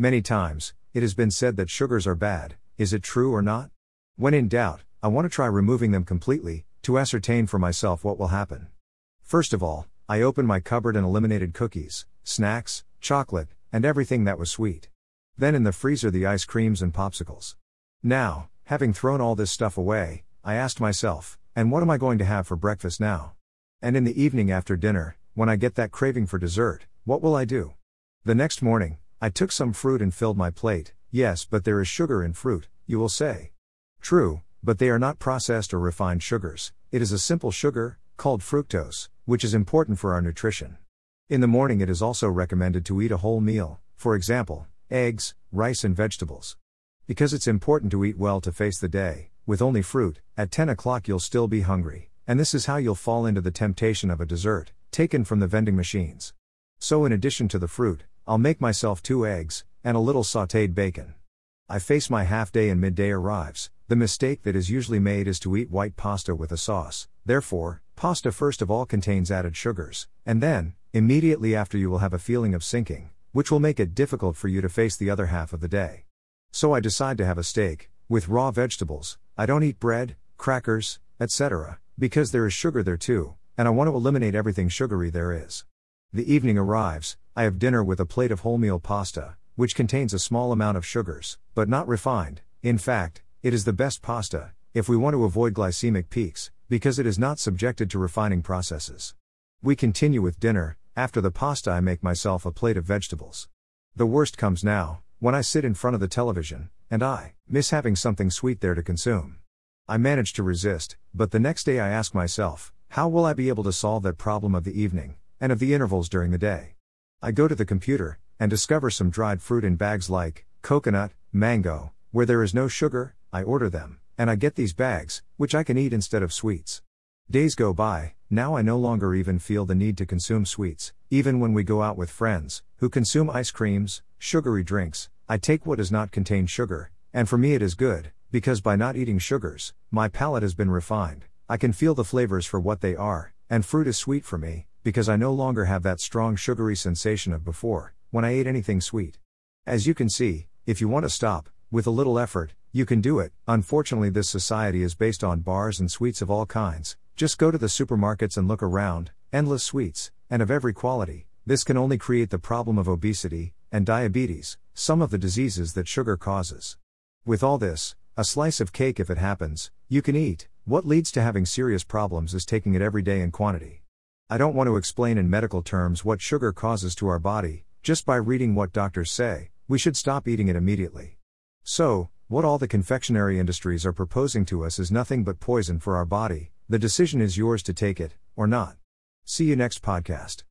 Many times, it has been said that sugars are bad, is it true or not? When in doubt, I want to try removing them completely, to ascertain for myself what will happen. First of all, I opened my cupboard and eliminated cookies, snacks, chocolate, and everything that was sweet. Then in the freezer, the ice creams and popsicles. Now, having thrown all this stuff away, I asked myself, and what am I going to have for breakfast now? And in the evening after dinner, when I get that craving for dessert, what will I do? The next morning, I took some fruit and filled my plate. Yes, but there is sugar in fruit, you will say. True, but they are not processed or refined sugars, it is a simple sugar, called fructose, which is important for our nutrition. In the morning, it is also recommended to eat a whole meal, for example, eggs, rice, and vegetables. Because it's important to eat well to face the day, with only fruit, at 10 o'clock you'll still be hungry, and this is how you'll fall into the temptation of a dessert, taken from the vending machines. So, in addition to the fruit, I'll make myself two eggs, and a little sauteed bacon. I face my half day and midday arrives. The mistake that is usually made is to eat white pasta with a sauce. Therefore, pasta first of all contains added sugars, and then, immediately after, you will have a feeling of sinking, which will make it difficult for you to face the other half of the day. So I decide to have a steak, with raw vegetables. I don't eat bread, crackers, etc., because there is sugar there too, and I want to eliminate everything sugary there is. The evening arrives, I have dinner with a plate of wholemeal pasta, which contains a small amount of sugars, but not refined. In fact, it is the best pasta, if we want to avoid glycemic peaks, because it is not subjected to refining processes. We continue with dinner, after the pasta, I make myself a plate of vegetables. The worst comes now, when I sit in front of the television, and I miss having something sweet there to consume. I manage to resist, but the next day I ask myself, how will I be able to solve that problem of the evening, and of the intervals during the day? I go to the computer, and discover some dried fruit in bags like coconut, mango, where there is no sugar, I order them, and I get these bags, which I can eat instead of sweets. Days go by, now I no longer even feel the need to consume sweets, even when we go out with friends, who consume ice creams, sugary drinks, I take what does not contain sugar, and for me it is good, because by not eating sugars, my palate has been refined, I can feel the flavors for what they are, and fruit is sweet for me, because I no longer have that strong sugary sensation of before, when I ate anything sweet. As you can see, if you want to stop, with a little effort, you can do it. Unfortunately, this society is based on bars and sweets of all kinds. Just go to the supermarkets and look around, endless sweets, and of every quality. This can only create the problem of obesity and diabetes, some of the diseases that sugar causes. With all this, a slice of cake if it happens, you can eat. What leads to having serious problems is taking it every day in quantity. I don't want to explain in medical terms what sugar causes to our body, just by reading what doctors say, we should stop eating it immediately. So, what all the confectionery industries are proposing to us is nothing but poison for our body, the decision is yours to take it, or not. See you next podcast.